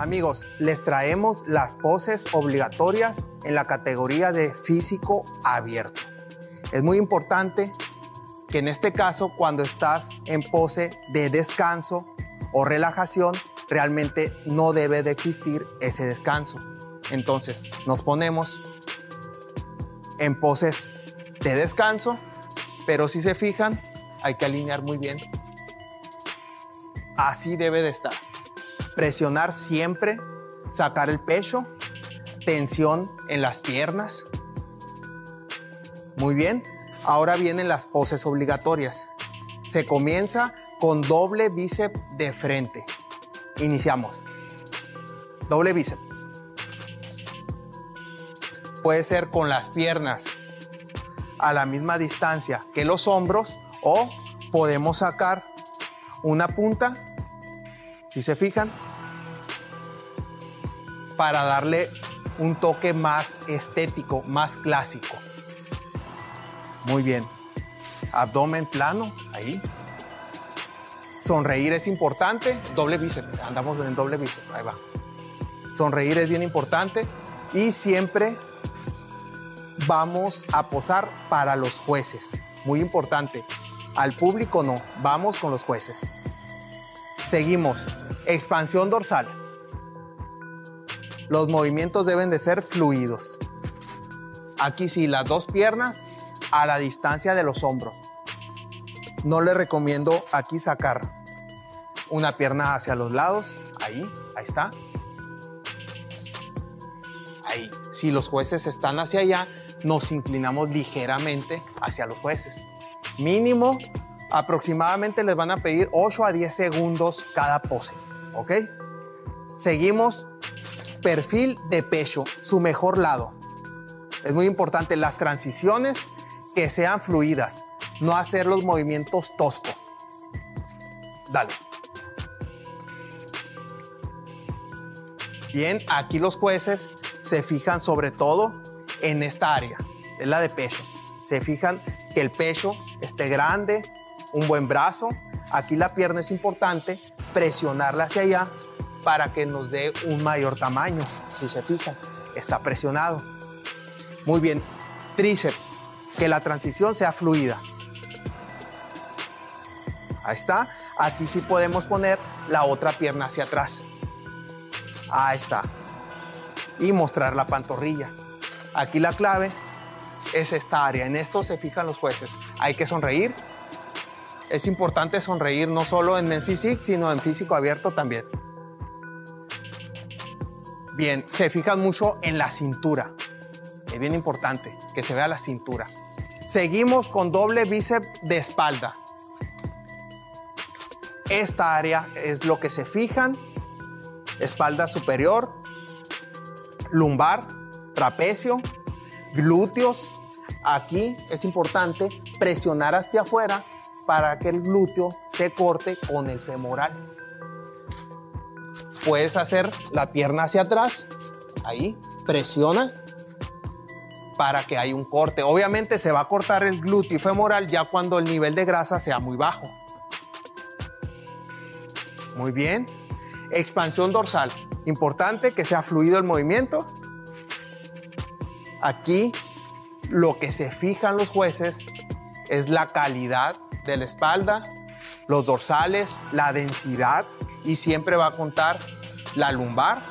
Amigos, les traemos las poses obligatorias en la categoría de físico abierto. Es muy importante que en este caso, cuando estás en pose de descanso o relajación, realmente no debe de existir ese descanso. Entonces, nos ponemos en poses de descanso, pero si se fijan, hay que alinear muy bien. Así debe de estar. Presionar siempre, sacar el pecho, tensión en las piernas. Muy bien. Ahora vienen las poses obligatorias. Se comienza con doble bíceps de frente. Iniciamos. Doble bíceps. Puede ser con las piernas a la misma distancia que los hombros o podemos sacar una punta, si se fijan, para darle un toque más estético, más clásico. Muy bien. Abdomen plano, ahí. Sonreír es importante. Doble bíceps. Andamos en doble bíceps. Ahí va. Sonreír es bien importante. Y siempre vamos a posar para los jueces. Muy importante. Al público no. Vamos con los jueces. Seguimos. Expansión dorsal. Los movimientos deben de ser fluidos. Aquí sí, las dos piernas a la distancia de los hombros. No le recomiendo aquí sacar una pierna hacia los lados. Ahí, ahí está. Ahí. Si los jueces están hacia allá, nos inclinamos ligeramente hacia los jueces. Mínimo, aproximadamente les van a pedir 8 a 10 segundos cada pose. ¿Ok? Seguimos. Perfil de pecho, su mejor lado. Es muy importante las transiciones que sean fluidas, no hacer los movimientos toscos. Dale. Bien, aquí los jueces se fijan sobre todo en esta área, es la de pecho. Se fijan que el pecho esté grande, un buen brazo. Aquí la pierna es importante, presionarla hacia allá para que nos dé un mayor tamaño. Si se fijan, está presionado. Muy bien, tríceps que la transición sea fluida. Ahí está. Aquí sí podemos poner la otra pierna hacia atrás. Ahí está. Y mostrar la pantorrilla. Aquí la clave es esta área. En esto se fijan los jueces. Hay que sonreír. Es importante sonreír no solo en físico, sino en físico abierto también. Bien, se fijan mucho en la cintura. Es bien importante que se vea la cintura. Seguimos con doble bíceps de espalda. Esta área es lo que se fijan. Espalda superior, lumbar, trapecio, glúteos. Aquí es importante presionar hacia afuera para que el glúteo se corte con el femoral. Puedes hacer la pierna hacia atrás, ahí, presiona para que haya un corte. Obviamente se va a cortar el glúteo femoral ya cuando el nivel de grasa sea muy bajo. Muy bien. Expansión dorsal. Importante que sea fluido el movimiento. Aquí lo que se fijan los jueces es la calidad de la espalda, los dorsales, la densidad y siempre va a contar la lumbar,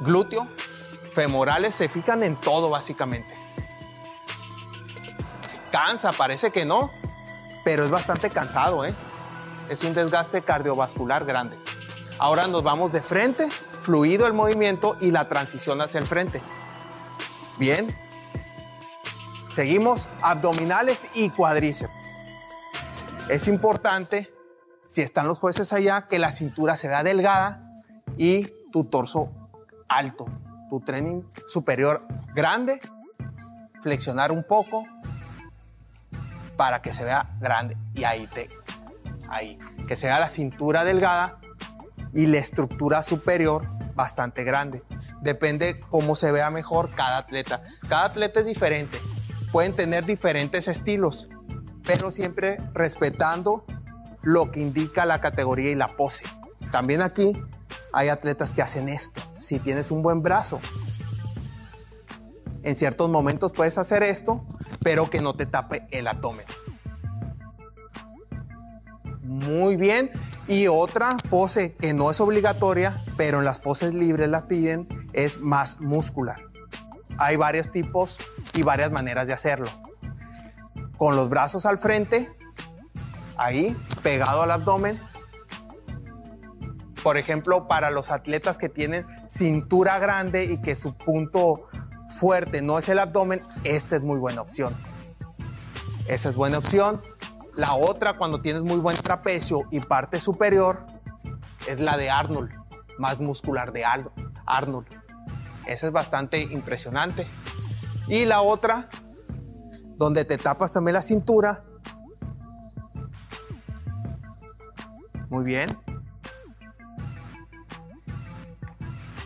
glúteo, femorales se fijan en todo básicamente. Cansa, parece que no, pero es bastante cansado, ¿eh? Es un desgaste cardiovascular grande. Ahora nos vamos de frente, fluido el movimiento y la transición hacia el frente. Bien. Seguimos abdominales y cuádriceps. Es importante, si están los jueces allá, que la cintura se vea delgada y tu torso alto tu training superior grande, flexionar un poco para que se vea grande. Y ahí te, ahí, que se vea la cintura delgada y la estructura superior bastante grande. Depende cómo se vea mejor cada atleta. Cada atleta es diferente. Pueden tener diferentes estilos, pero siempre respetando lo que indica la categoría y la pose. También aquí hay atletas que hacen esto. Si tienes un buen brazo, en ciertos momentos puedes hacer esto, pero que no te tape el abdomen. Muy bien. Y otra pose que no es obligatoria, pero en las poses libres las piden, es más muscular. Hay varios tipos y varias maneras de hacerlo. Con los brazos al frente, ahí, pegado al abdomen. Por ejemplo, para los atletas que tienen cintura grande y que su punto fuerte no es el abdomen, esta es muy buena opción. Esa es buena opción. La otra, cuando tienes muy buen trapecio y parte superior, es la de Arnold, más muscular de Arnold. Esa es bastante impresionante. Y la otra, donde te tapas también la cintura. Muy bien.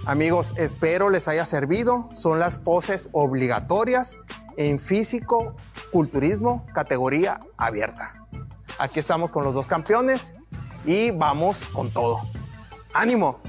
Amigos, espero les haya servido. Son las poses obligatorias en físico, culturismo, categoría abierta. Aquí estamos con los dos campeones y vamos con todo. ¡Ánimo!